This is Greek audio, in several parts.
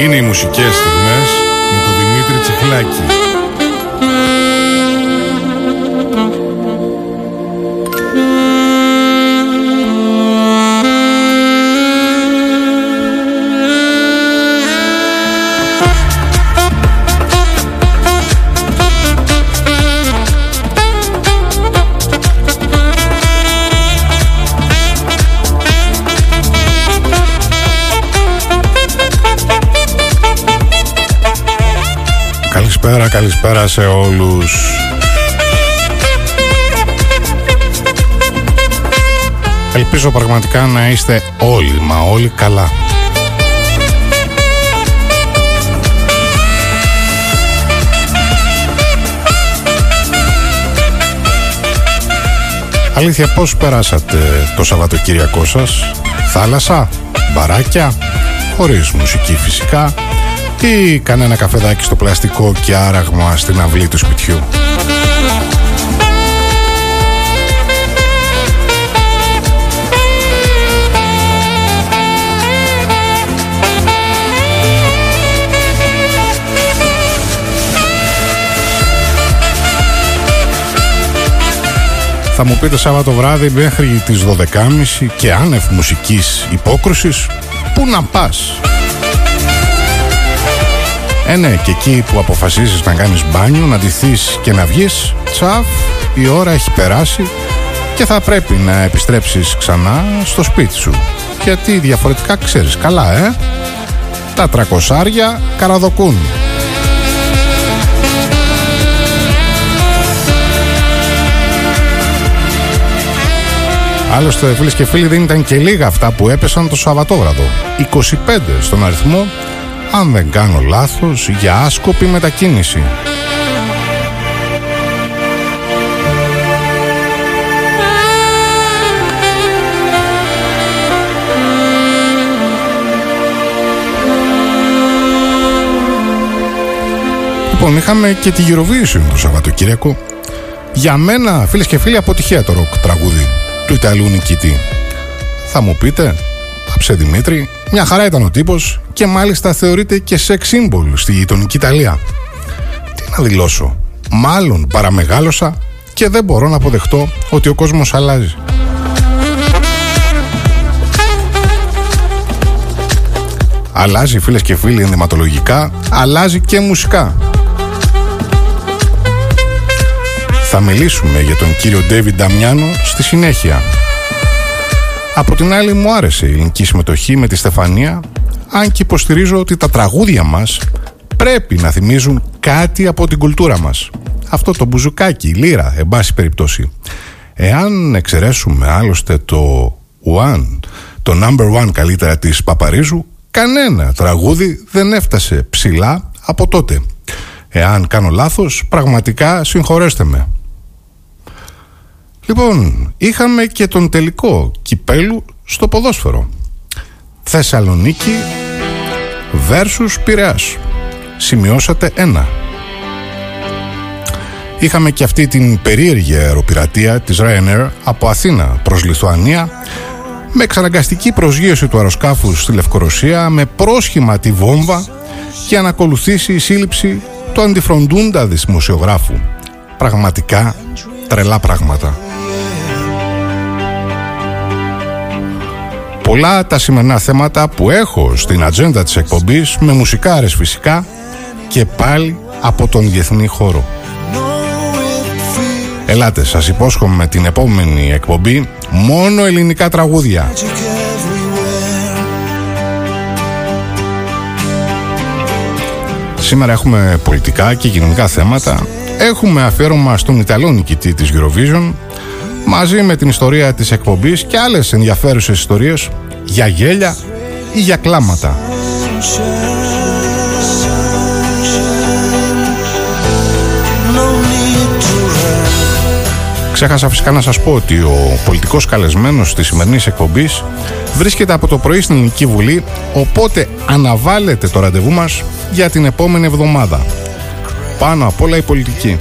Είναι οι μουσικές στιγμές με τον Δημήτρη Τσιχλάκη. Καλησπέρα, καλησπέρα σε όλους. Ελπίζω πραγματικά να είστε όλοι, μα όλοι καλά. Αλήθεια πώς περάσατε το Σαββατοκύριακό σας; Θάλασσα, μπαράκια, χωρίς μουσική φυσικά ή κανένα καφεδάκι στο πλαστικό και άραγμα στην αυλή του σπιτιού. Θα μου πείτε Σάββατο βράδυ μέχρι τις 12.30 και άνευ μουσικής υπόκρουσης, πού να πας; Ε, ναι, και εκεί που αποφασίζεις να κάνεις μπάνιο, να ντυθείς και να βγεις, τσαφ, η ώρα έχει περάσει και θα πρέπει να επιστρέψεις ξανά στο σπίτι σου. Γιατί διαφορετικά ξέρεις καλά, ε; Τα τρακοσάρια καραδοκούν. Άλλωστε, φίλες και φίλοι, δεν ήταν και λίγα αυτά που έπεσαν το Σαββατόβραδο. 25 στον αριθμό αν δεν κάνω λάθος, για άσκοπη μετακίνηση. Λοιπόν, είχαμε και τη Eurovision το Σαββατοκύριακο. Για μένα, φίλες και φίλοι, αποτυχία το ροκ τραγούδι του Ιταλού νικητή. Θα μου πείτε, Άψε Δημήτρη, μια χαρά ήταν ο τύπος και μάλιστα θεωρείται και σεξ σύμβολο στη γειτονική Ιταλία. Τι να δηλώσω, μάλλον παραμεγάλωσα και δεν μπορώ να αποδεχτώ ότι ο κόσμος αλλάζει. Αλλάζει φίλες και φίλοι ενδυματολογικά, αλλάζει και μουσικά. Θα μιλήσουμε για τον κύριο Ντέβιν Νταμιάνο στη συνέχεια. Από την άλλη μου άρεσε η ελληνική συμμετοχή με τη Στεφανία αν και υποστηρίζω ότι τα τραγούδια μας πρέπει να θυμίζουν κάτι από την κουλτούρα μας. Αυτό το μπουζουκάκι, η λύρα, εν πάση περιπτώσει. Εάν εξαιρέσουμε άλλωστε το one, το number one καλύτερα της Παπαρίζου, κανένα τραγούδι δεν έφτασε ψηλά από τότε. Εάν κάνω λάθος, πραγματικά συγχωρέστε με. Λοιπόν, είχαμε και τον τελικό κυπέλου στο ποδόσφαιρο. Θεσσαλονίκη versus Πειραιάς. Σημειώσατε ένα. Είχαμε και αυτή την περίεργη αεροπειρατεία της Ryanair από Αθήνα προς Λιθουανία με εξαναγκαστική προσγείωση του αεροσκάφου στη Λευκορωσία με πρόσχημα τη βόμβα και να ακολουθήσει η σύλληψη του αντιφροντούντα δημοσιογράφου. Πραγματικά τρελά πράγματα. Πολλά τα σημερινά θέματα που έχω στην ατζέντα της εκπομπής με μουσικάρες φυσικά και πάλι από τον διεθνή χώρο. Ελάτε, σας υπόσχομαι την επόμενη εκπομπή μόνο ελληνικά τραγούδια. Σήμερα έχουμε πολιτικά και κοινωνικά θέματα. Έχουμε αφιέρωμα στον Ιταλό νικητή της Eurovision μαζί με την ιστορία της εκπομπής και άλλες ενδιαφέρουσες ιστορίες για γέλια ή για κλάματα. Ξέχασα φυσικά να σας πω ότι ο πολιτικός καλεσμένος της σημερινής εκπομπής βρίσκεται από το πρωί στην Ελληνική Βουλή, οπότε αναβάλλεται το ραντεβού μας για την επόμενη εβδομάδα. Πάνω απ' όλα η πολιτική.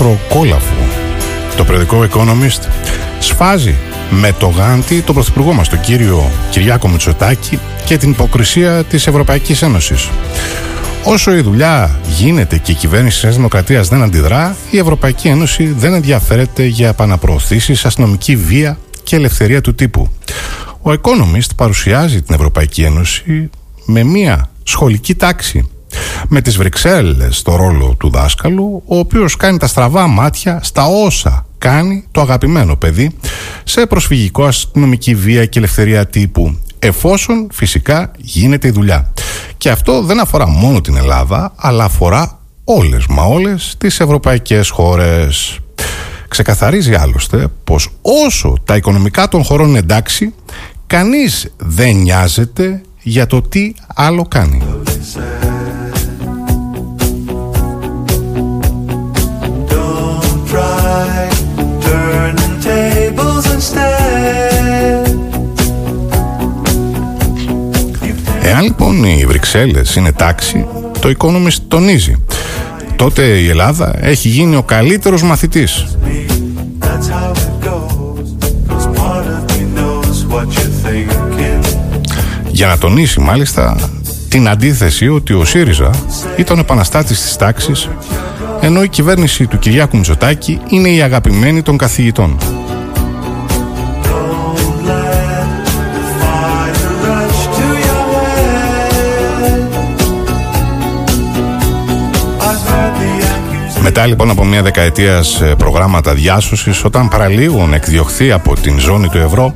Άρθρο κόλαφου. Το περιοδικό Economist σφάζει με το γάντι τον πρωθυπουργό μας, τον κύριο Κυριάκο Μητσοτάκη και την υποκρισία της Ευρωπαϊκής Ένωσης. Όσο η δουλειά γίνεται και η κυβέρνηση της Δημοκρατίας δεν αντιδρά, η Ευρωπαϊκή Ένωση δεν ενδιαφέρεται για επαναπροωθήσεις, αστυνομική βία και ελευθερία του τύπου. Ο Economist παρουσιάζει την Ευρωπαϊκή Ένωση με μια σχολική τάξη με τις Βρυξέλλες στο ρόλο του δάσκαλου, ο οποίος κάνει τα στραβά μάτια στα όσα κάνει το αγαπημένο παιδί σε προσφυγικό αστυνομική βία και ελευθερία τύπου εφόσον φυσικά γίνεται η δουλειά. Και αυτό δεν αφορά μόνο την Ελλάδα, αλλά αφορά όλες μα όλες τις ευρωπαϊκές χώρες. Ξεκαθαρίζει άλλωστε πως όσο τα οικονομικά των χωρών είναι εντάξει, κανείς δεν νοιάζεται για το τι άλλο κάνει. Εάν λοιπόν οι Βρυξέλλες είναι τάξη, το Economist τονίζει. Τότε η Ελλάδα έχει γίνει ο καλύτερος μαθητής. Για να τονίσει μάλιστα την αντίθεση ότι ο ΣΥΡΙΖΑ ήταν ο επαναστάτης της τάξης ενώ η κυβέρνηση του Κυριάκου Μητσοτάκη είναι η αγαπημένη των καθηγητών. Μετά λοιπόν από μια δεκαετία προγράμματα διάσωσης, όταν παραλίγο εκδιωχθεί από την ζώνη του ευρώ,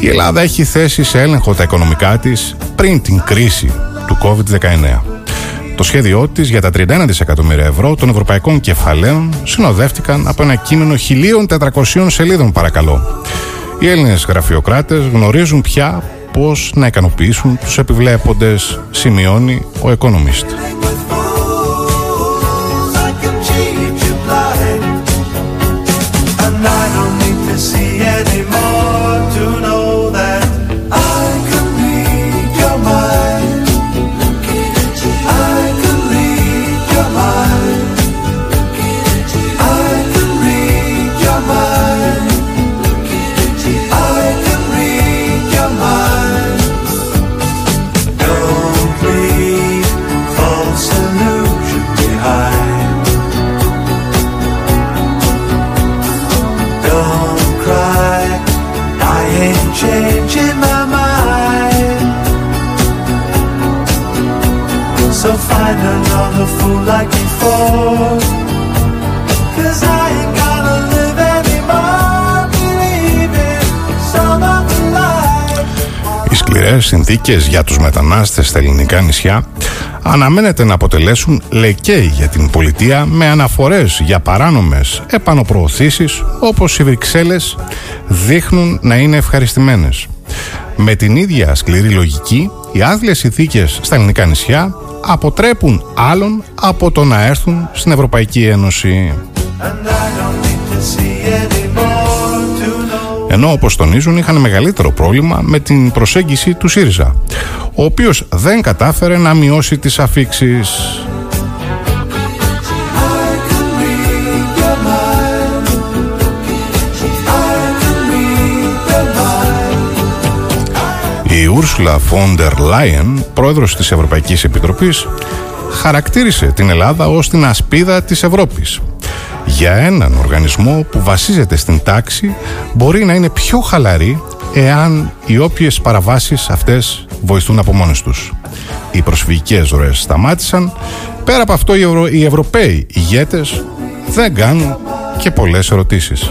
η Ελλάδα έχει θέσει σε έλεγχο τα οικονομικά της πριν την κρίση του COVID-19. Το σχέδιό της για τα 31 δισεκατομμύρια ευρώ των ευρωπαϊκών κεφαλαίων συνοδεύτηκαν από ένα κείμενο 1400 σελίδων, παρακαλώ. Οι Έλληνες γραφειοκράτες γνωρίζουν πια πώς να ικανοποιήσουν τους επιβλέποντες, σημειώνει ο Economist. Σκληρές συνθήκες για τους μετανάστες στα ελληνικά νησιά αναμένεται να αποτελέσουν λεκέι για την πολιτεία με αναφορές για παράνομες επανοπροωθήσεις όπως οι Βρυξέλλες δείχνουν να είναι ευχαριστημένες. Με την ίδια σκληρή λογική, οι άθλιες συνθήκες στα ελληνικά νησιά αποτρέπουν άλλων από το να έρθουν στην Ευρωπαϊκή Ένωση. Ενώ όπως τονίζουν είχαν μεγαλύτερο πρόβλημα με την προσέγγιση του ΣΥΡΙΖΑ, ο οποίος δεν κατάφερε να μειώσει τις αφήξεις. Η Ούρσουλα Φόντερ Λάιεν, πρόεδρος της Ευρωπαϊκής Επιτροπής, χαρακτήρισε την Ελλάδα ως την ασπίδα της Ευρώπης για έναν οργανισμό που βασίζεται στην τάξη μπορεί να είναι πιο χαλαρή εάν οι όποιες παραβάσεις αυτές βοηθούν από μόνες τους. Οι προσφυγικές ροές σταμάτησαν. Πέρα από αυτό οι, Ευρω... οι Ευρωπαίοι ηγέτες δεν κάνουν και πολλές ερωτήσεις.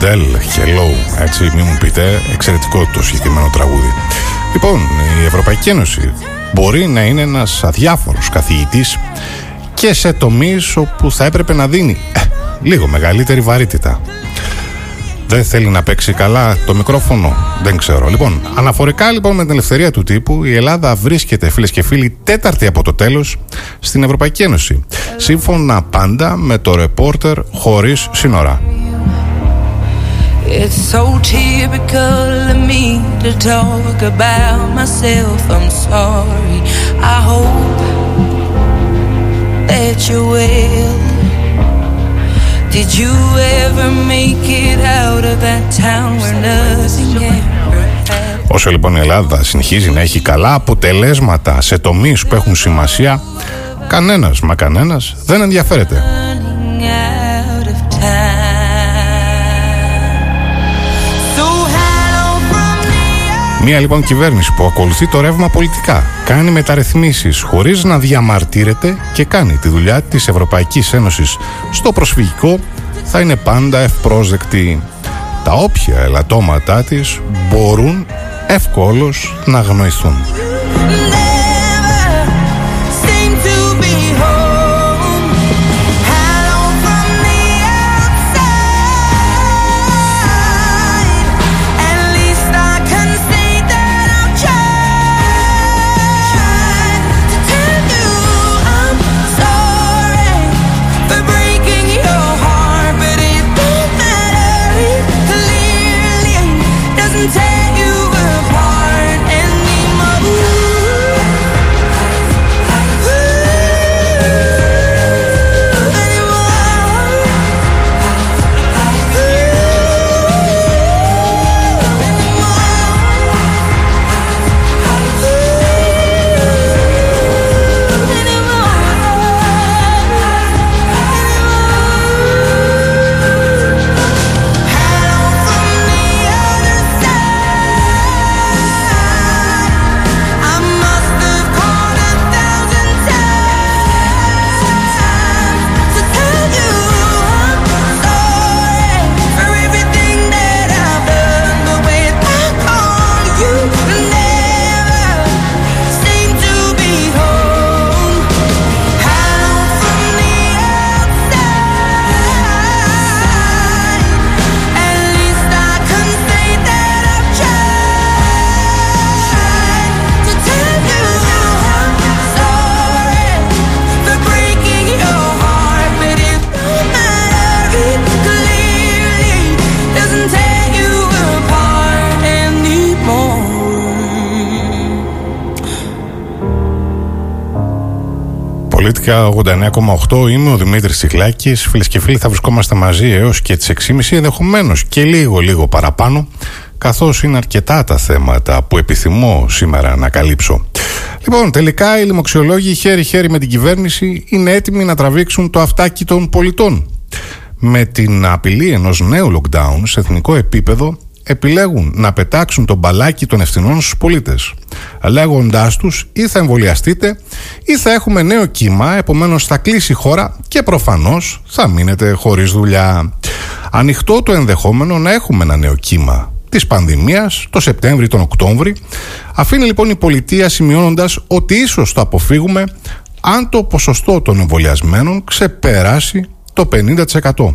Adele, Hello, έτσι μην μου πείτε, εξαιρετικό το συγκεκριμένο τραγούδι. Λοιπόν, η Ευρωπαϊκή Ένωση μπορεί να είναι ένας αδιάφορος καθηγητής και σε τομείς όπου θα έπρεπε να δίνει ε, λίγο μεγαλύτερη βαρύτητα. Δεν θέλει να παίξει καλά το μικρόφωνο, δεν ξέρω. Λοιπόν, αναφορικά λοιπόν με την ελευθερία του τύπου, η Ελλάδα βρίσκεται, φίλες και φίλοι, τέταρτη από το τέλος στην Ευρωπαϊκή Ένωση. Σύμφωνα πάντα με το ρεπόρτερ χωρίς σύνορα. It's so typical of me to talk about myself. I'm sorry. I hope that you will. Did you ever make it out of that town where nothing ever Όσο λοιπόν η Ελλάδα συνεχίζει να έχει καλά αποτελέσματα σε τομείς που έχουν σημασία, κανένας μα κανένας δεν ενδιαφέρεται. Μία λοιπόν κυβέρνηση που ακολουθεί το ρεύμα πολιτικά, κάνει μεταρρυθμίσεις χωρίς να διαμαρτύρεται και κάνει τη δουλειά της Ευρωπαϊκής Ένωσης στο προσφυγικό θα είναι πάντα ευπρόσδεκτη. Τα όποια ελαττώματά της μπορούν ευκόλως να αγνοηθούν. Πολίτικα 89,8 είμαι ο Δημήτρης Τσιχλάκης Φίλες και φίλοι θα βρισκόμαστε μαζί έως και τις 6.30 ενδεχομένως και λίγο λίγο παραπάνω καθώς είναι αρκετά τα θέματα που επιθυμώ σήμερα να καλύψω. Λοιπόν, τελικά οι λοιμοξιολόγοι χέρι-χέρι με την κυβέρνηση είναι έτοιμοι να τραβήξουν το αυτάκι των πολιτών. Με την απειλή ενός νέου lockdown σε εθνικό επίπεδο επιλέγουν να πετάξουν τον μπαλάκι των ευθυνών στους πολίτες. Λέγοντάς τους ή θα εμβολιαστείτε ή θα έχουμε νέο κύμα επομένως θα κλείσει η χώρα και προφανώς θα μείνετε χωρίς δουλειά ανοιχτό το ενδεχόμενο να έχουμε ένα νέο κύμα της πανδημίας το Σεπτέμβρη τον Οκτώβρη. Αφήνει λοιπόν η πολιτεία σημειώνοντας ότι ίσως το αποφύγουμε αν το ποσοστό των εμβολιασμένων ξεπεράσει το 50%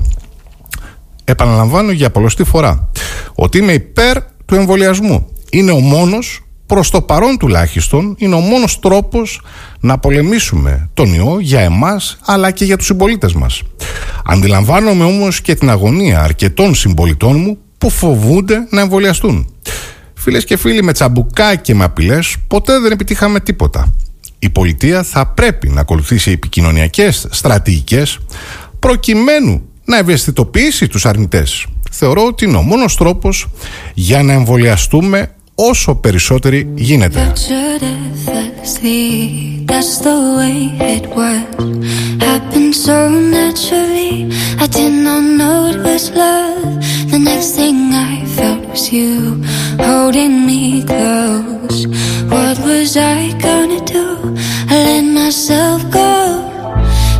επαναλαμβάνω για πολλωστή φορά ότι είμαι υπέρ του εμβολιασμού. Είναι ο μόνος, προς το παρόν τουλάχιστον, είναι ο μόνος τρόπος να πολεμήσουμε τον ιό για εμάς αλλά και για τους συμπολίτες μας. Αντιλαμβάνομαι όμως και την αγωνία αρκετών συμπολιτών μου που φοβούνται να εμβολιαστούν. Φίλες και φίλοι, με τσαμπουκά και με απειλές ποτέ δεν επιτύχαμε τίποτα. Η πολιτεία θα πρέπει να ακολουθήσει επικοινωνιακές στρατηγικές προκειμένου να ευαισθητοποιήσει τους αρνητές. Θεωρώ ότι είναι ο μόνος τρόπος για να εμβολιαστούμε όσο περισσότεροι γίνεται.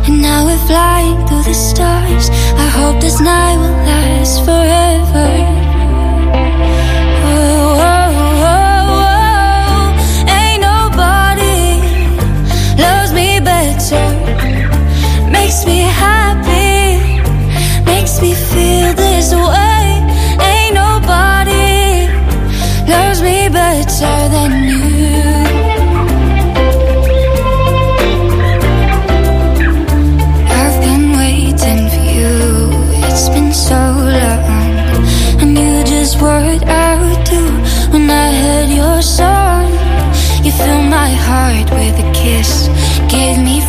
And now we're flying through the stars. Hope this night will last forever.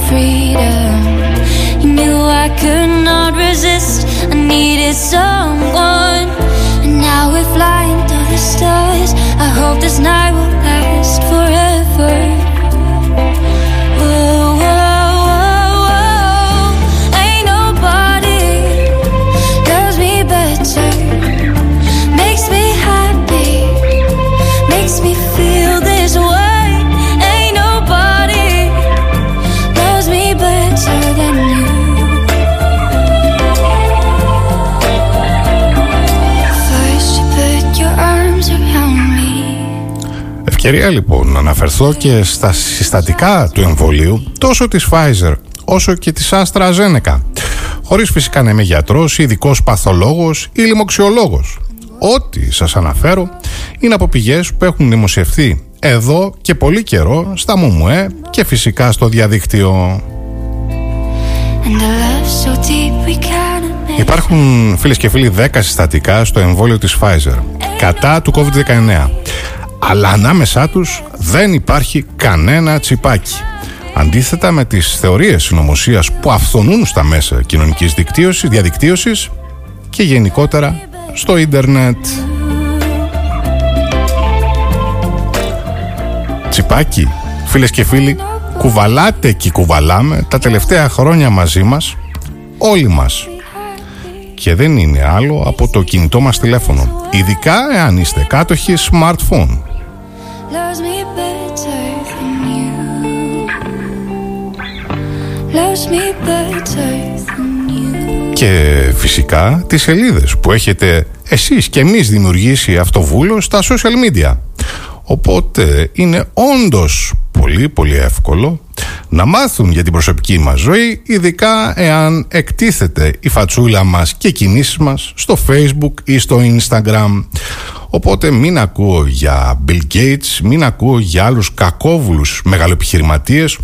Freedom. You knew I could not resist, I needed someone. And now we're flying through the stars. I hope this night will ευκαιρία λοιπόν να αναφερθώ και στα συστατικά του εμβολίου τόσο της Pfizer όσο και της AstraZeneca χωρίς φυσικά να είμαι γιατρός, ειδικός παθολόγος ή λοιμοξιολόγος. Ό,τι σας αναφέρω είναι από πηγές που έχουν δημοσιευθεί εδώ και πολύ καιρό στα ΜΟΜΟΕ και φυσικά στο διαδίκτυο. Υπάρχουν φίλες και φίλοι 10 συστατικά στο εμβόλιο της Pfizer κατά του COVID-19 αλλά ανάμεσά τους δεν υπάρχει κανένα τσιπάκι. Αντίθετα με τις θεωρίες συνωμοσίας που αυθονούν στα μέσα κοινωνικής δικτύωσης, διαδικτύωσης και γενικότερα στο ίντερνετ. Τσιπάκι, φίλες και φίλοι, κουβαλάτε και κουβαλάμε τα τελευταία χρόνια μαζί μας, όλοι μας και δεν είναι άλλο από το κινητό μας τηλέφωνο. Ειδικά εάν είστε κάτοχοι smartphone. Και φυσικά τις σελίδες που έχετε εσείς και εμείς δημιουργήσει αυτοβούλο στα social media. Οπότε είναι όντως πολύ πολύ εύκολο να μάθουν για την προσωπική μας ζωή ειδικά εάν εκτίθεται η φατσούλα μας και κινήσεις μας στο facebook ή στο instagram οπότε μην ακούω για Bill Gates μην ακούω για άλλους κακόβουλους μεγαλοεπιχειρηματίες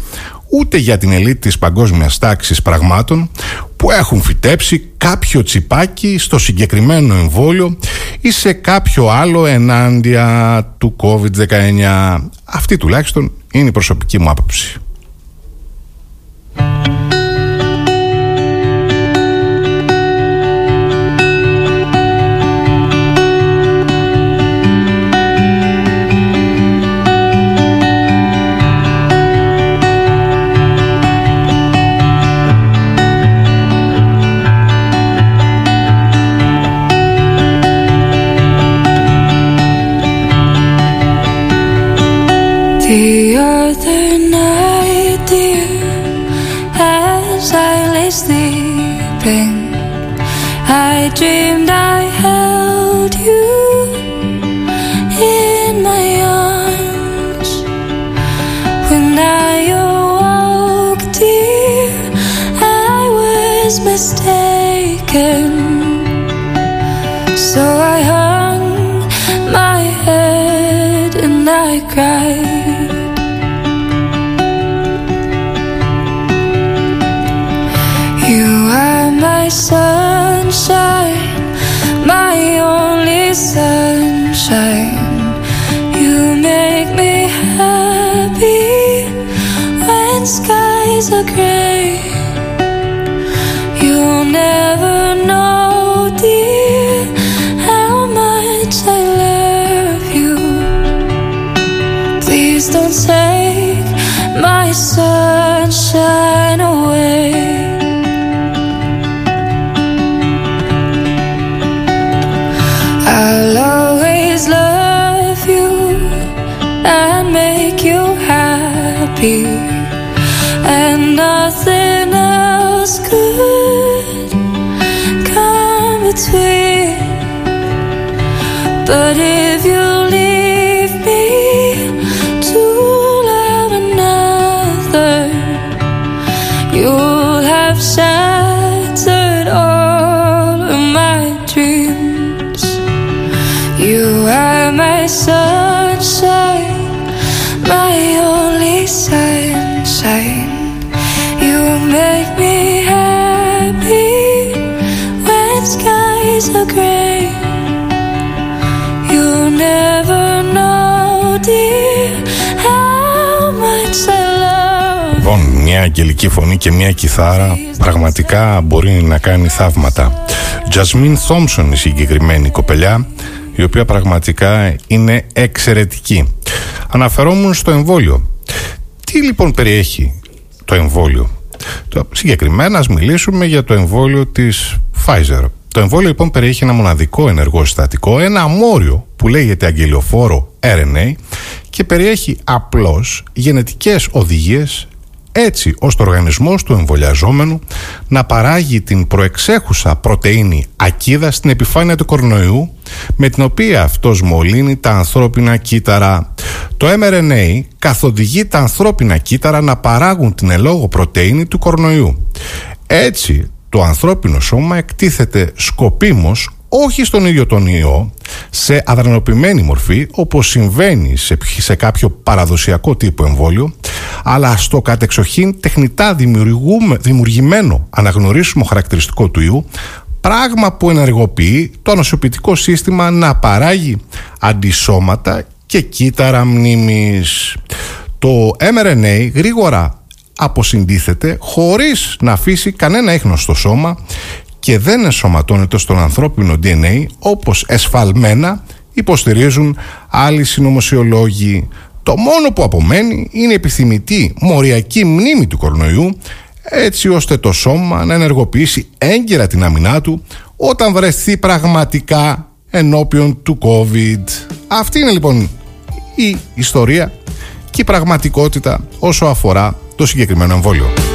ούτε για την ελίτ της παγκόσμιας τάξης πραγμάτων που έχουν φυτέψει κάποιο τσιπάκι στο συγκεκριμένο εμβόλιο ή σε κάποιο άλλο ενάντια του COVID-19. Αυτή τουλάχιστον είναι η προσωπική μου άποψη. Thank you. dream. but it μια αγγελική φωνή και μια κιθάρα πραγματικά μπορεί να κάνει θαύματα. Jasmine Thompson η συγκεκριμένη κοπελιά, η οποία πραγματικά είναι εξαιρετική. Αναφερόμουν στο εμβόλιο. Τι λοιπόν περιέχει το εμβόλιο; Το, συγκεκριμένα ας μιλήσουμε για το εμβόλιο της Pfizer. Το εμβόλιο λοιπόν περιέχει ένα μοναδικό ενεργό συστατικό, ένα αμόριο που λέγεται αγγελιοφόρο RNA και περιέχει απλώς γενετικές οδηγίες έτσι ώστε ο οργανισμός του εμβολιαζόμενου να παράγει την προεξέχουσα πρωτεΐνη ακίδα στην επιφάνεια του κορονοϊού με την οποία αυτός μολύνει τα ανθρώπινα κύτταρα. Το mRNA καθοδηγεί τα ανθρώπινα κύτταρα να παράγουν την ελόγω πρωτεΐνη του κορονοϊού. Έτσι το ανθρώπινο σώμα εκτίθεται σκοπίμως όχι στον ίδιο τον ιό, σε αδρανοποιημένη μορφή, όπως συμβαίνει σε, σε κάποιο παραδοσιακό τύπο εμβόλιο, αλλά στο κατεξοχήν τεχνητά δημιουργημένο αναγνωρίσιμο χαρακτηριστικό του ιού, πράγμα που ενεργοποιεί το ανοσοποιητικό σύστημα να παράγει αντισώματα και κύτταρα μνήμης. Το mRNA γρήγορα αποσυντίθεται χωρίς να αφήσει κανένα ίχνος στο σώμα και δεν ενσωματώνεται στον ανθρώπινο DNA όπως εσφαλμένα υποστηρίζουν άλλοι συνωμοσιολόγοι. Το μόνο που απομένει είναι η επιθυμητή μοριακή μνήμη του κορονοϊού έτσι ώστε το σώμα να ενεργοποιήσει έγκαιρα την αμυνά του όταν βρεθεί πραγματικά ενώπιον του COVID. Αυτή είναι λοιπόν η ιστορία και η πραγματικότητα όσο αφορά το συγκεκριμένο εμβόλιο.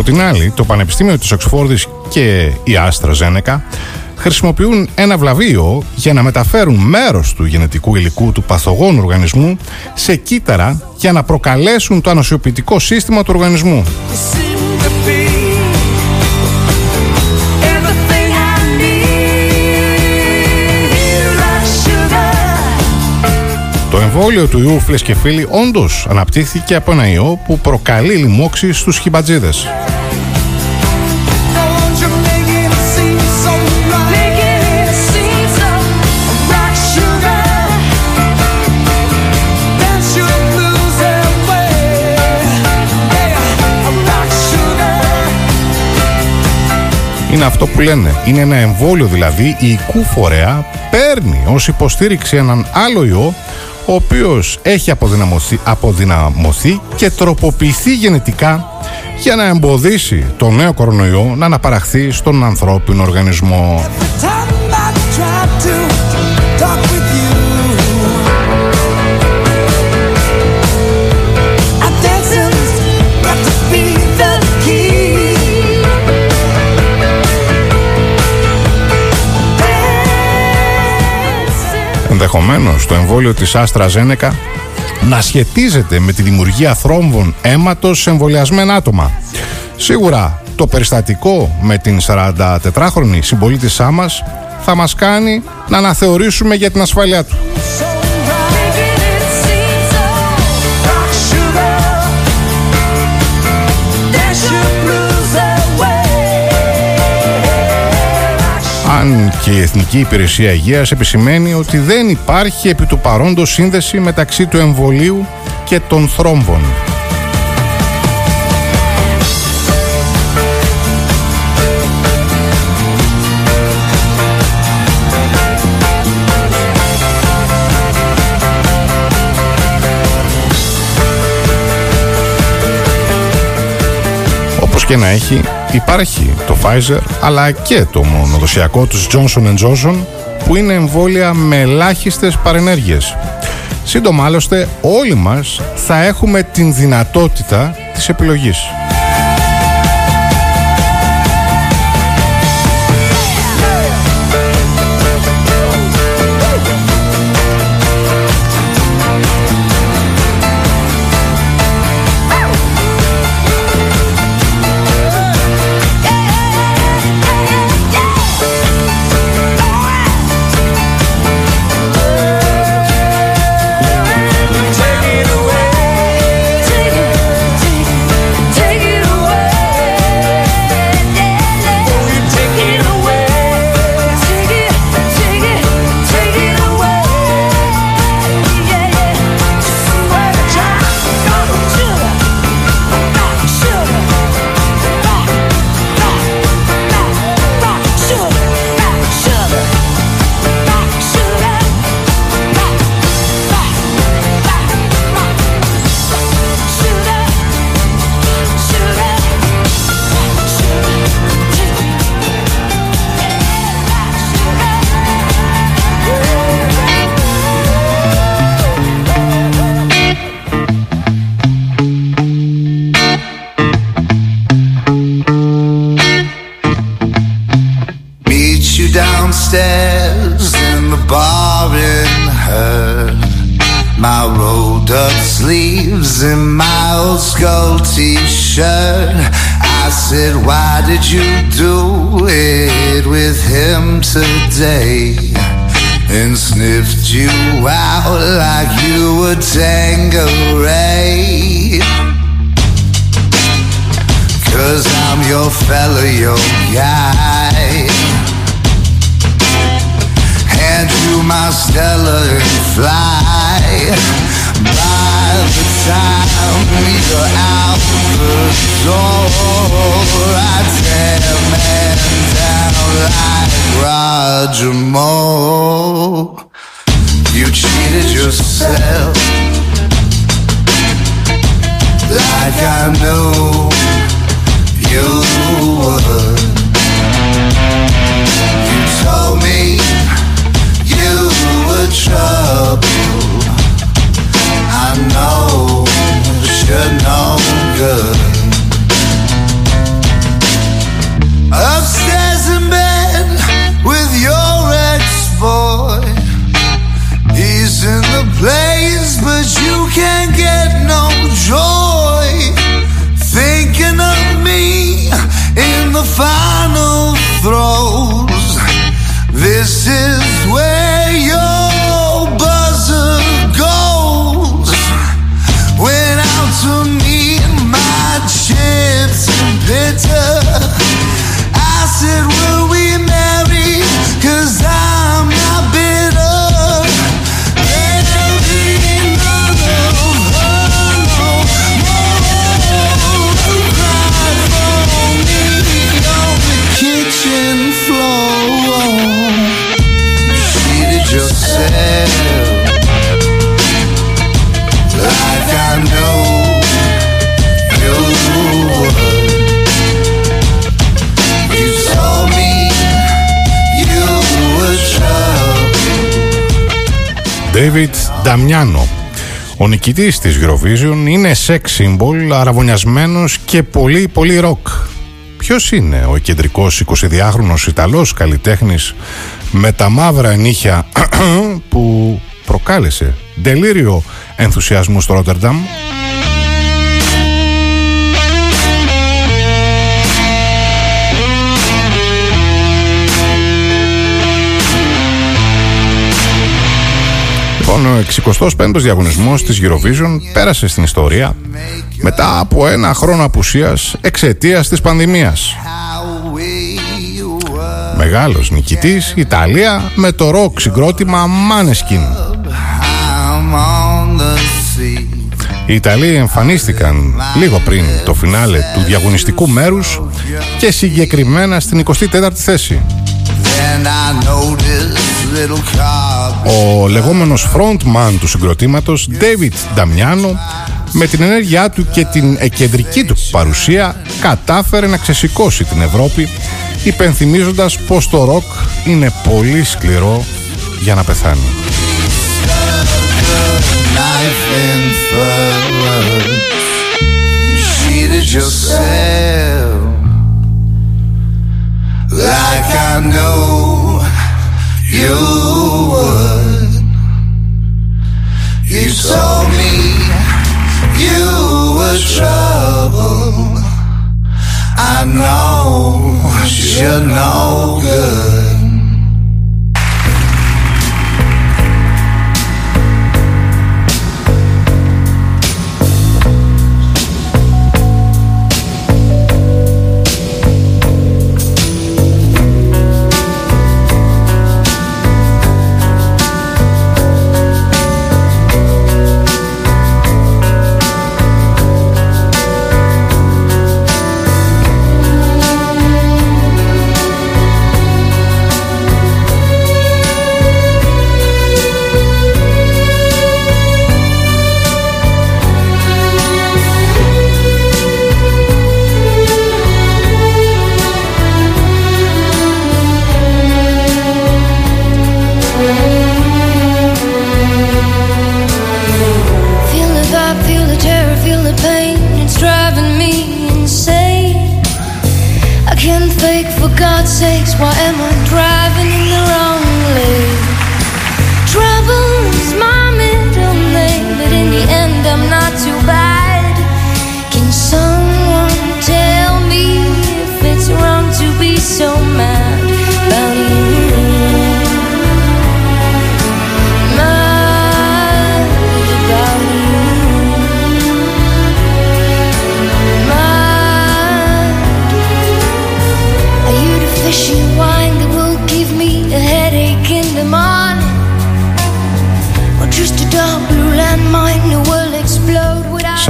Από την άλλη, το Πανεπιστήμιο της Οξφόρδης και η Άστρα Ζένεκα χρησιμοποιούν ένα βλαβείο για να μεταφέρουν μέρος του γενετικού υλικού του παθογόνου οργανισμού σε κύτταρα για να προκαλέσουν το ανοσιοποιητικό σύστημα του οργανισμού. You seem to be everything I need, like sugar. Το εμβόλιο του ιού φίλες και φίλοι όντως αναπτύχθηκε από ένα ιό που προκαλεί λοιμώξη στους χιμπατζίδες. Είναι αυτό που λένε. Είναι ένα εμβόλιο δηλαδή ιικού φορέα παίρνει ως υποστήριξη έναν άλλο ιό ο οποίος έχει αποδυναμωθεί, αποδυναμωθεί και τροποποιηθεί γενετικά για να εμποδίσει το νέο κορονοϊό να αναπαραχθεί στον ανθρώπινο οργανισμό. Dancing. Ενδεχομένως το εμβόλιο της Άστρα Ζένεκα να σχετίζεται με τη δημιουργία θρόμβων αίματος σε εμβολιασμένα άτομα. Σίγουρα το περιστατικό με την 44χρονη συμπολίτησά μας θα μας κάνει να αναθεωρήσουμε για την ασφαλειά του. Αν και η Εθνική Υπηρεσία Υγείας επισημαίνει ότι δεν υπάρχει επί του παρόντος σύνδεση μεταξύ του εμβολίου και των θρόμβων. Και να έχει, υπάρχει το Pfizer αλλά και το μονοδοσιακό τους Johnson Johnson που είναι εμβόλια με ελάχιστες παρενέργειες. Σύντομα άλλωστε όλοι μας θα έχουμε την δυνατότητα της επιλογής. Did you do it with him today? And sniffed you out like you were Tangeray. Cause I'm your fella, your guy. Hand you my Stella and fly. By we are out the door. I tear men down like Roger Moore You cheated yourself Like I know you would You told me you were trouble. I know, should know good. Upstairs in bed with your ex-boy. He's in the place, but you can't get no joy. Thinking of me in the final throes. This is where. David Damiano. Ο νικητής της Eurovision είναι sex symbol, αραβωνιασμένος και πολύ πολύ ροκ. Ποιος είναι ο κεντρικός 22χρονος Ιταλός καλλιτέχνης με τα μαύρα νύχια που προκάλεσε τελείριο ενθουσιασμού στο Ρότερνταμ; Λοιπόν, ο 65ος διαγωνισμός της Eurovision πέρασε στην ιστορία μετά από ένα χρόνο απουσίας εξαιτίας της πανδημίας. How we were. Μεγάλος νικητής Ιταλία με το ροκ συγκρότημα Maneskin. I'm on the sea. Οι Ιταλοί εμφανίστηκαν λίγο πριν το φινάλε του διαγωνιστικού μέρους και συγκεκριμένα στην 24η θέση. Ο λεγόμενος frontman του συγκροτήματος David Damiano με την ενέργειά του και την εκεντρική του παρουσία κατάφερε να ξεσηκώσει την Ευρώπη υπενθυμίζοντας πως το ροκ είναι πολύ σκληρό για να πεθάνει. knife in throat. You cheated yourself like I know you would. You told me you were trouble. I know you're no good.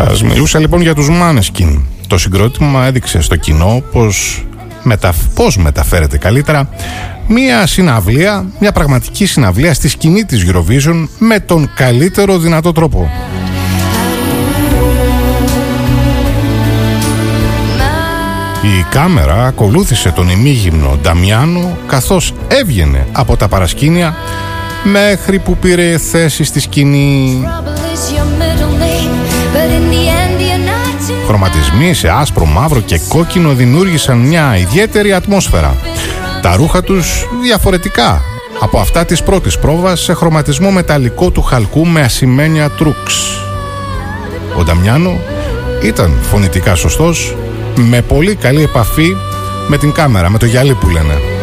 Explode without Σας μιλούσα λοιπόν για τους Maneskin. Το συγκρότημα έδειξε στο κοινό πως, μετα... πως μεταφέρεται καλύτερα μία συναυλία, μια πραγματική συναυλία στη σκηνή της Eurovision με τον καλύτερο δυνατό τρόπο. Η κάμερα ακολούθησε τον ημίγυμνο Νταμιάνο καθώς έβγαινε από τα παρασκήνια μέχρι που πήρε θέση στη σκηνή Χρωματισμοί σε άσπρο, μαύρο και κόκκινο δημιούργησαν μια ιδιαίτερη ατμόσφαιρα. Τα ρούχα τους διαφορετικά από αυτά της πρώτης πρόβας σε χρωματισμό μεταλλικό του χαλκού με ασημένια τρούξ. Ο Νταμιάνο ήταν φωνητικά σωστός, με πολύ καλή επαφή με την κάμερα, με το γυαλί που λένε.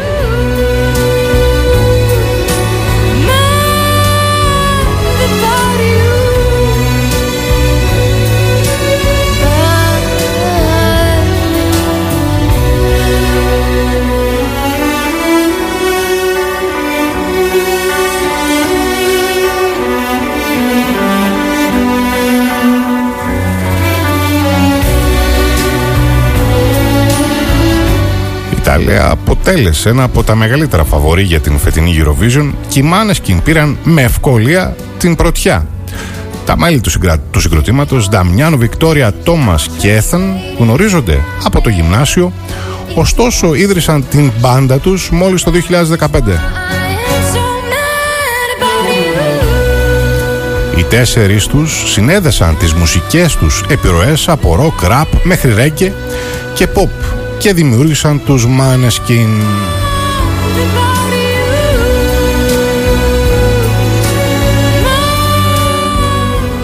Η Ιταλία αποτέλεσε ένα από τα μεγαλύτερα φαβορή για την φετινή Eurovision και οι Μάνεσκιν πήραν με ευκολία την πρωτιά. Τα μέλη του, συγκρα... του συγκροτήματος Νταμιάνο, Βικτόρια, Τόμας και Έθαν γνωρίζονται από το γυμνάσιο ωστόσο ίδρυσαν την μπάντα τους μόλις το 2015. Οι τέσσερις τους συνέδεσαν τις μουσικές τους επιρροές από ροκ, ραπ μέχρι ρέγγε και pop και δημιούργησαν τους Maneskin.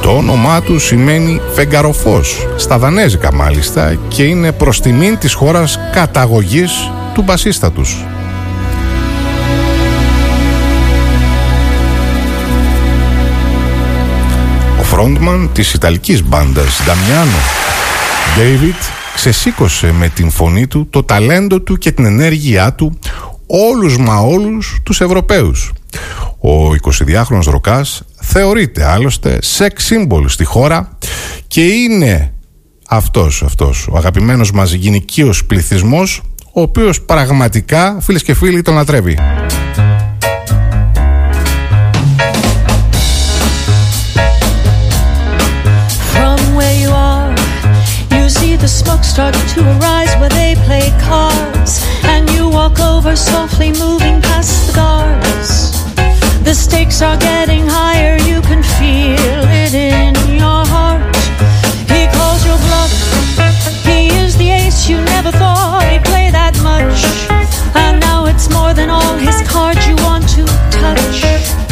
Το όνομά τους σημαίνει φεγγαροφός, στα δανέζικα μάλιστα και είναι προς τιμήν της χώρας καταγωγής του μπασίστα τους. Ο φρόντμαν της Ιταλικής μπάντας Νταμιάνο David ξεσήκωσε με την φωνή του το ταλέντο του και την ενέργειά του όλους μα όλους τους Ευρωπαίους. Ο 22χρονος Ροκάς θεωρείται άλλωστε σεξ σύμβολο στη χώρα και είναι αυτός, αυτός ο αγαπημένος μας γυναικείος πληθυσμός ο οποίος πραγματικά φίλες και φίλοι τον λατρεύει. The smoke starts to arise where they play cards. And you walk over softly, moving past the guards. The stakes are getting higher, you can feel it in your heart. He calls your bluff, he is the ace you never thought he'd play that much. And now it's more than all his cards you want to touch.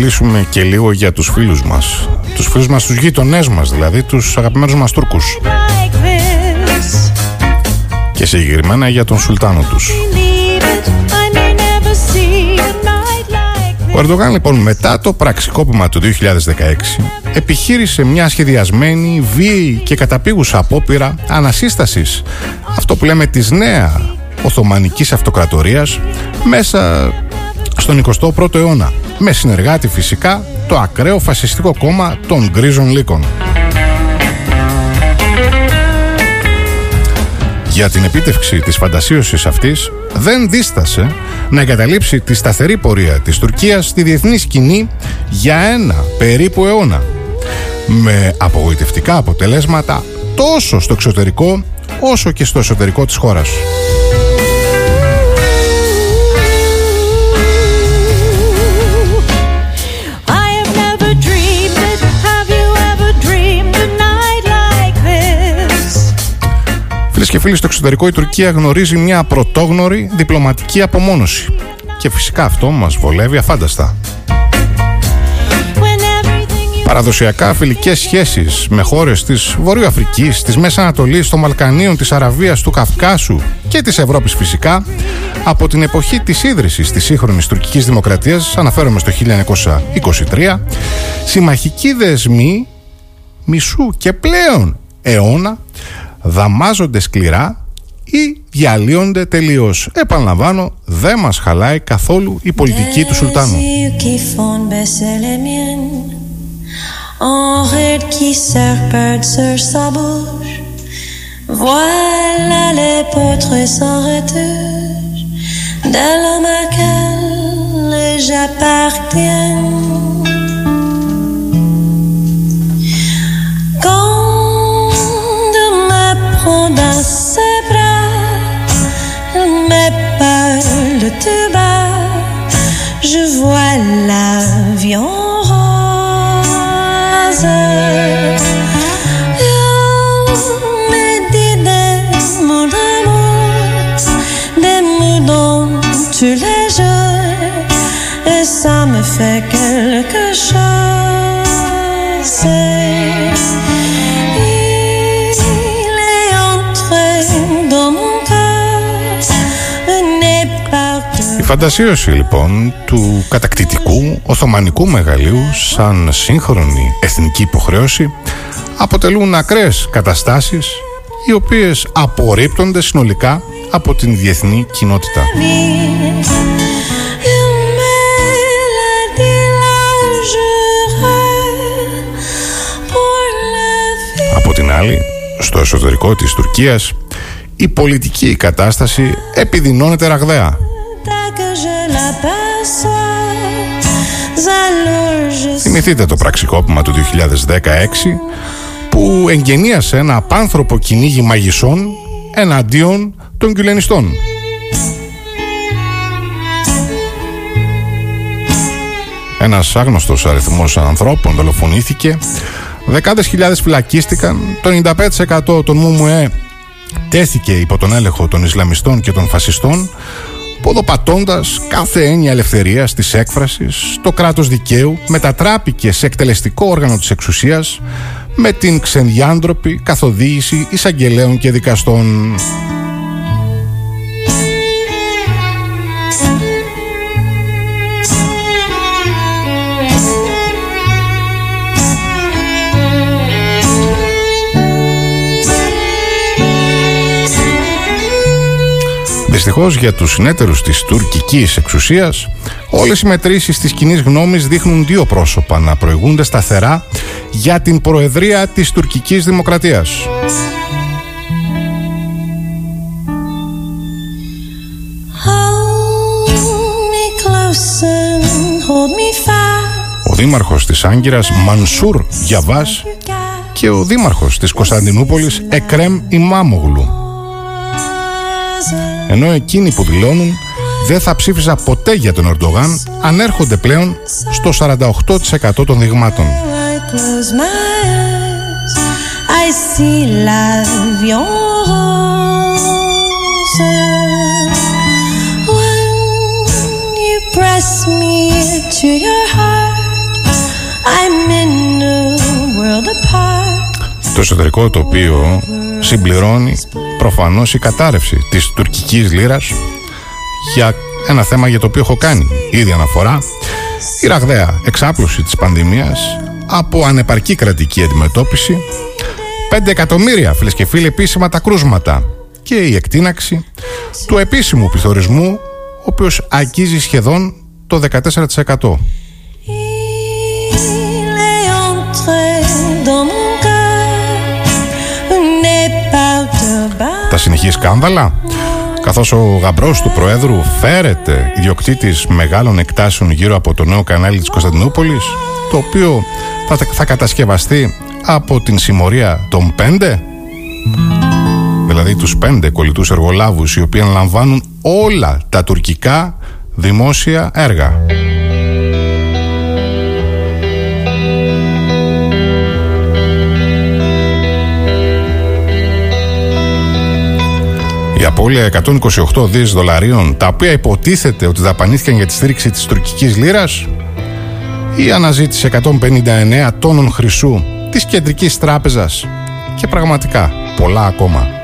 Μιλήσουμε και λίγο για τους φίλους μας. Τους φίλους μας, τους γείτονές μας δηλαδή, τους αγαπημένους μας Τούρκους. Και συγκεκριμένα για τον Σουλτάνο τους. Ο Ερντογάν λοιπόν μετά το πραξικόπημα του 2016 επιχείρησε μια σχεδιασμένη, βίαιη και καταπήγουσα απόπειρα ανασύστασης αυτό που λέμε της νέα Οθωμανικής Αυτοκρατορίας μέσα στον 21ο αιώνα με συνεργάτη φυσικά το ακραίο φασιστικό κόμμα των Γκρίζων Λύκων. Για την επίτευξη της φαντασίωσης αυτής δεν δίστασε να εγκαταλείψει τη σταθερή πορεία της Τουρκίας στη διεθνή σκηνή για ένα περίπου αιώνα με απογοητευτικά αποτελέσματα τόσο στο εξωτερικό όσο και στο εσωτερικό της χώρας. Και φίλοι, στο εξωτερικό η Τουρκία γνωρίζει μια πρωτόγνωρη διπλωματική απομόνωση. Και φυσικά αυτό μας βολεύει αφάνταστα. παραδοσιακά φιλικές σχέσεις με χώρες της Βορειοαφρικής, της Μέσα Ανατολής, των Βαλκανίων, της Αραβίας, του Καυκάσου και της Ευρώπης φυσικά από την εποχή της ίδρυσης της σύγχρονης τουρκικής δημοκρατίας, αναφέρομαι στο 1923, συμμαχικοί δεσμοί μισού και πλέον αιώνα δαμάζονται σκληρά ή διαλύονται τελείως. Επαναλαμβάνω, δεν μας χαλάει καθόλου η πολιτική του Σουλτάνου. En ride qui serpent sur sa bouche. Voilà les potres sans retouche de l'homme à j'appartiens. Dans ses bras, mes peules te basent. Je vois l'avion rose. Et on me dit des mots d'amour, des mots dont tu les jets, et ça me fait quelque chose. Φαντασίωση λοιπόν του κατακτητικού Οθωμανικού μεγαλείου σαν σύγχρονη εθνική υποχρέωση αποτελούν ακραίες καταστάσεις οι οποίες απορρίπτονται συνολικά από την διεθνή κοινότητα. Από την άλλη, στο εσωτερικό της Τουρκίας, η πολιτική κατάσταση επιδεινώνεται ραγδαία. Θυμηθείτε το πραξικόπημα του 2016 που εγγενίασε ένα απάνθρωπο κυνήγι μαγισσών εναντίον των κυλενιστών. Ένας άγνωστος αριθμός ανθρώπων δολοφονήθηκε, δεκάδες χιλιάδες φυλακίστηκαν, το 95% των ΜΟΜΟΕ τέθηκε υπό τον έλεγχο των Ισλαμιστών και των φασιστών, ποδοπατώντας κάθε έννοια ελευθερίας της έκφρασης, το κράτος δικαίου μετατράπηκε σε εκτελεστικό όργανο της εξουσίας με την ξενδιάντροπη καθοδήγηση εισαγγελέων και δικαστών. Δυστυχώς για τους συνέτερους της τουρκικής εξουσίας, όλες οι μετρήσεις της κοινή γνώμης δείχνουν δύο πρόσωπα να προηγούνται σταθερά για την προεδρία της τουρκικής δημοκρατίας. Ο δήμαρχος της Άγκυρας Μανσούρ Γιαβάς και ο δήμαρχος της Κωνσταντινούπολης Εκρέμ Ιμάμογλου ενώ εκείνοι που δηλώνουν δεν θα ψήφιζα ποτέ για τον Ερντογάν ανέρχονται πλέον στο 48% των δειγμάτων. Το εσωτερικό τοπίο συμπληρώνει προφανώς η κατάρρευση της τουρκικής λύρας για ένα θέμα για το οποίο έχω κάνει ήδη αναφορά η ραγδαία εξάπλωση της πανδημίας από ανεπαρκή κρατική αντιμετώπιση 5 εκατομμύρια φίλες και φίλοι επίσημα τα κρούσματα και η εκτίναξη του επίσημου πληθωρισμού ο οποίος αγγίζει σχεδόν το 14%. Συνεχή σκάνδαλα; Καθώς ο γαμπρός του Προέδρου φέρεται ιδιοκτήτης μεγάλων εκτάσεων γύρω από το νέο κανάλι της Κωνσταντινούπολης το οποίο θα, θα κατασκευαστεί από την συμμορία των πέντε; Δηλαδή τους πέντε κολλητούς εργολάβους οι οποίοι αναλαμβάνουν όλα τα τουρκικά δημόσια έργα. Η απώλεια 128 δις δολαρίων, τα οποία υποτίθεται ότι δαπανήθηκαν για τη στήριξη της τουρκικής λίρας, η αναζήτηση 159 τόνων χρυσού της Κεντρικής Τράπεζας και πραγματικά πολλά ακόμα.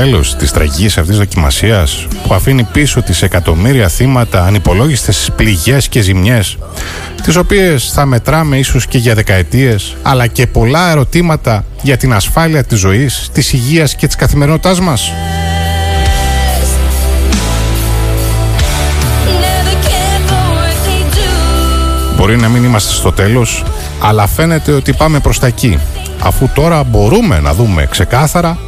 Τέλος της τραγικής αυτής δοκιμασίας που αφήνει πίσω τις εκατομμύρια θύματα, ανυπολόγιστες πληγές και ζημιές τις οποίες θα μετράμε ίσως και για δεκαετίες αλλά και πολλά ερωτήματα για την ασφάλεια της ζωής, της υγείας και της καθημερινότητάς μας. Μπορεί να μην είμαστε στο τέλος, αλλά φαίνεται ότι πάμε προς τα εκεί, αφού τώρα μπορούμε να δούμε ξεκάθαρα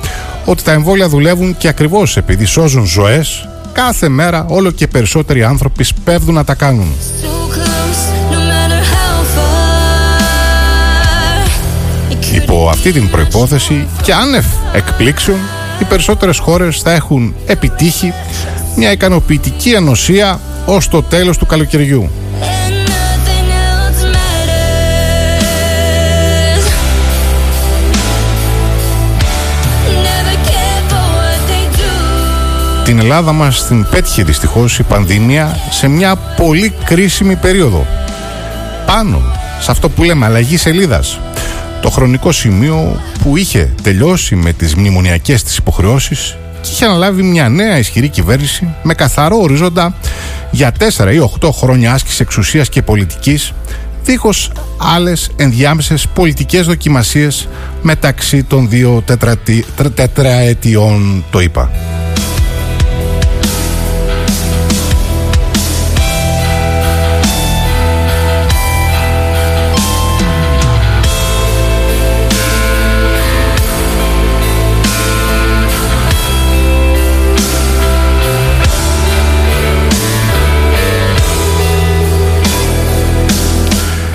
ότι τα εμβόλια δουλεύουν και ακριβώς επειδή σώζουν ζωές, κάθε μέρα όλο και περισσότεροι άνθρωποι σπέβδουν να τα κάνουν. Υπό αυτή την προϋπόθεση και άνευ εκπλήξεων, οι περισσότερες χώρες θα έχουν επιτύχει μια ικανοποιητική ανοσία ως το τέλος του καλοκαιριού. Την Ελλάδα μας την πέτυχε δυστυχώς η πανδημία σε μια πολύ κρίσιμη περίοδο. Πάνω σε αυτό που λέμε αλλαγή σελίδας. Το χρονικό σημείο που είχε τελειώσει με τις μνημονιακές της υποχρεώσεις και είχε αναλάβει μια νέα ισχυρή κυβέρνηση με καθαρό οριζόντα για 4 ή 8 χρόνια άσκηση εξουσίας και πολιτικής δίχως άλλες ενδιάμεσες πολιτικές δοκιμασίες μεταξύ των δύο τετραετιών το είπα.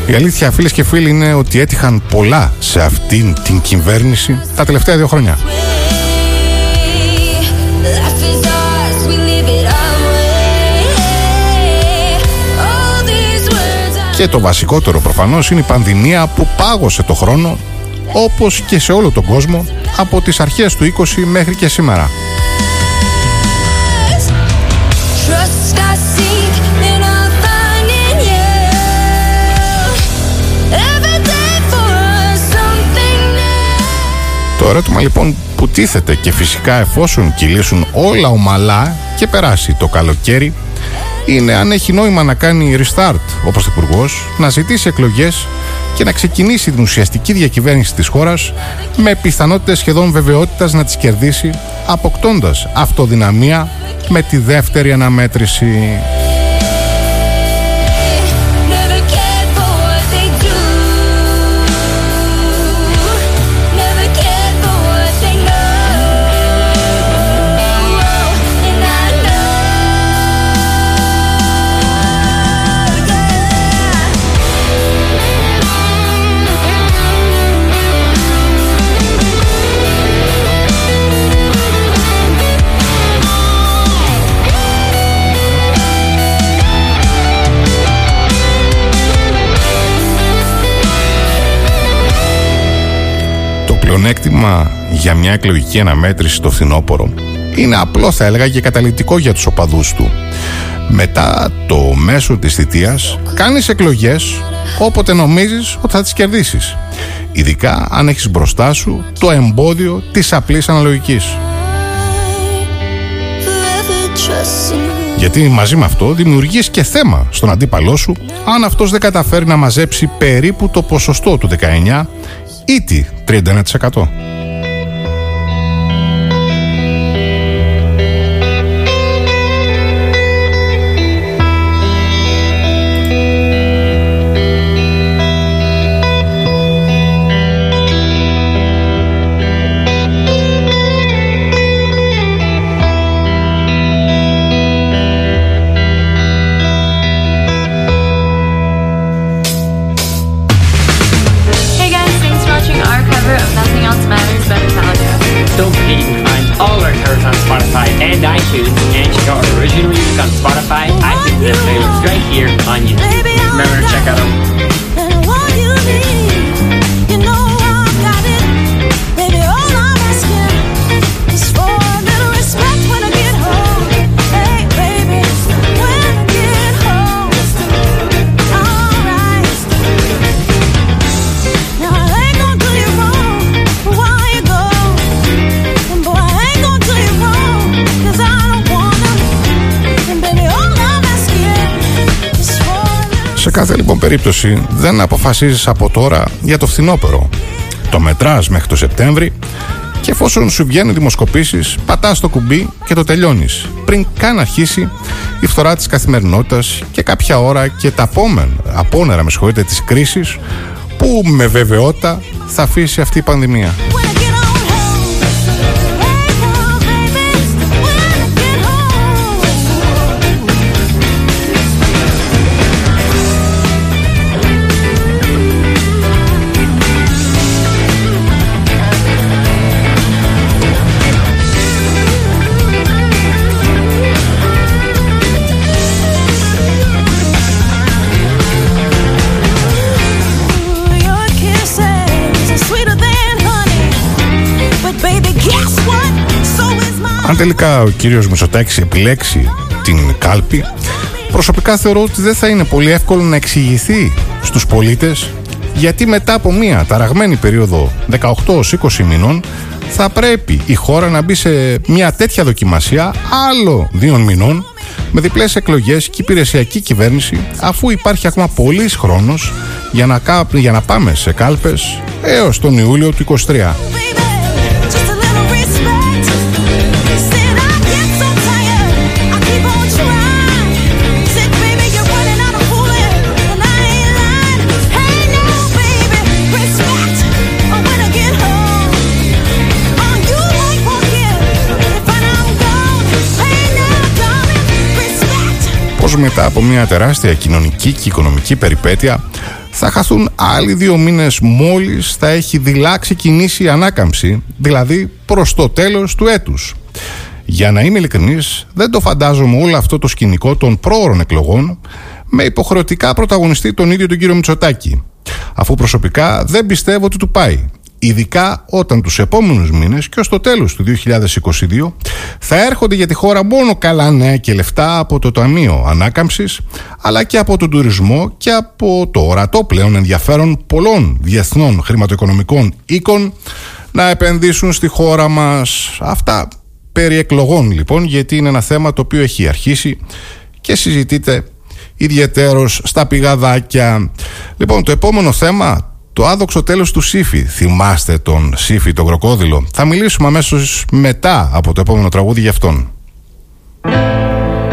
Η αλήθεια, φίλες και φίλοι, είναι ότι έτυχαν πολλά σε αυτήν την κυβέρνηση τα τελευταία δύο χρόνια. Και το βασικότερο προφανώς είναι η πανδημία που πάγωσε το χρόνο όπως και σε όλο τον κόσμο από τις αρχές του 20 μέχρι και σήμερα. Το ερώτημα λοιπόν που τίθεται και φυσικά εφόσον κυλήσουν όλα ομαλά και περάσει το καλοκαίρι είναι αν έχει νόημα να κάνει restart ο Πρωθυπουργός, να ζητήσει εκλογές και να ξεκινήσει την ουσιαστική διακυβέρνηση της χώρας με πιθανότητες σχεδόν βεβαιότητας να τις κερδίσει αποκτώντας αυτοδυναμία με τη δεύτερη αναμέτρηση. Πλεονέκτημα για μια εκλογική αναμέτρηση στο φθινόπωρο είναι απλό θα έλεγα και καταλητικό για τους οπαδούς του. Μετά το μέσο της θητείας κάνεις εκλογές όποτε νομίζεις ότι θα τις κερδίσεις. Ειδικά αν έχεις μπροστά σου το εμπόδιο της απλής αναλογικής. Γιατί μαζί με αυτό δημιουργείς και θέμα στον αντίπαλό σου αν αυτός δεν καταφέρει να μαζέψει περίπου το ποσοστό του 19 ή τι 31%. Κάθε λοιπόν περίπτωση δεν αποφασίζεις από τώρα για το φθινόπερο. Το μετράς μέχρι το Σεπτέμβρη και εφόσον σου βγαίνουν δημοσκοπήσεις, πατάς το κουμπί και το τελειώνεις. Πριν καν αρχίσει η φθορά της καθημερινότητας και κάποια ώρα και τα απόμεν, απόνερα με συγχωρείτε της κρίσης που με βεβαιότητα θα αφήσει αυτή η πανδημία. Αν τελικά ο κύριος Μητσοτάκης επιλέξει την κάλπη, προσωπικά θεωρώ ότι δεν θα είναι πολύ εύκολο να εξηγηθεί στους πολίτες γιατί μετά από μια ταραγμένη περίοδο 18-20 μηνών θα πρέπει η χώρα να μπει σε μια τέτοια δοκιμασία άλλο δύο μηνών με διπλές εκλογές και υπηρεσιακή κυβέρνηση αφού υπάρχει ακόμα πολύς χρόνος για να, για να πάμε σε κάλπες έως τον Ιούλιο του 23. Μετά από μια τεράστια κοινωνική και οικονομική περιπέτεια θα χαθούν άλλοι δύο μήνες μόλις θα έχει δειλά ξεκινήσει η ανάκαμψη, δηλαδή προς το τέλος του έτους. Για να είμαι ειλικρινής, δεν το φαντάζομαι όλο αυτό το σκηνικό των πρόωρων εκλογών με υποχρεωτικά πρωταγωνιστή τον ίδιο τον κύριο Μητσοτάκη. Αφού προσωπικά δεν πιστεύω ότι του πάει ειδικά όταν τους επόμενους μήνες και ως το τέλος του 2022 θα έρχονται για τη χώρα μόνο καλά νέα και λεφτά από το Ταμείο Ανάκαμψης αλλά και από τον τουρισμό και από το ορατό πλέον ενδιαφέρον πολλών διεθνών χρηματοοικονομικών οίκων να επενδύσουν στη χώρα μας. Αυτά περί εκλογών λοιπόν γιατί είναι ένα θέμα το οποίο έχει αρχίσει και συζητείται ιδιαιτέρως στα πηγαδάκια. Λοιπόν το επόμενο θέμα το άδοξο τέλος του Σύφη. Θυμάστε τον Σύφη, τον κροκόδιλο. Θα μιλήσουμε αμέσως μετά από το επόμενο τραγούδι για αυτόν.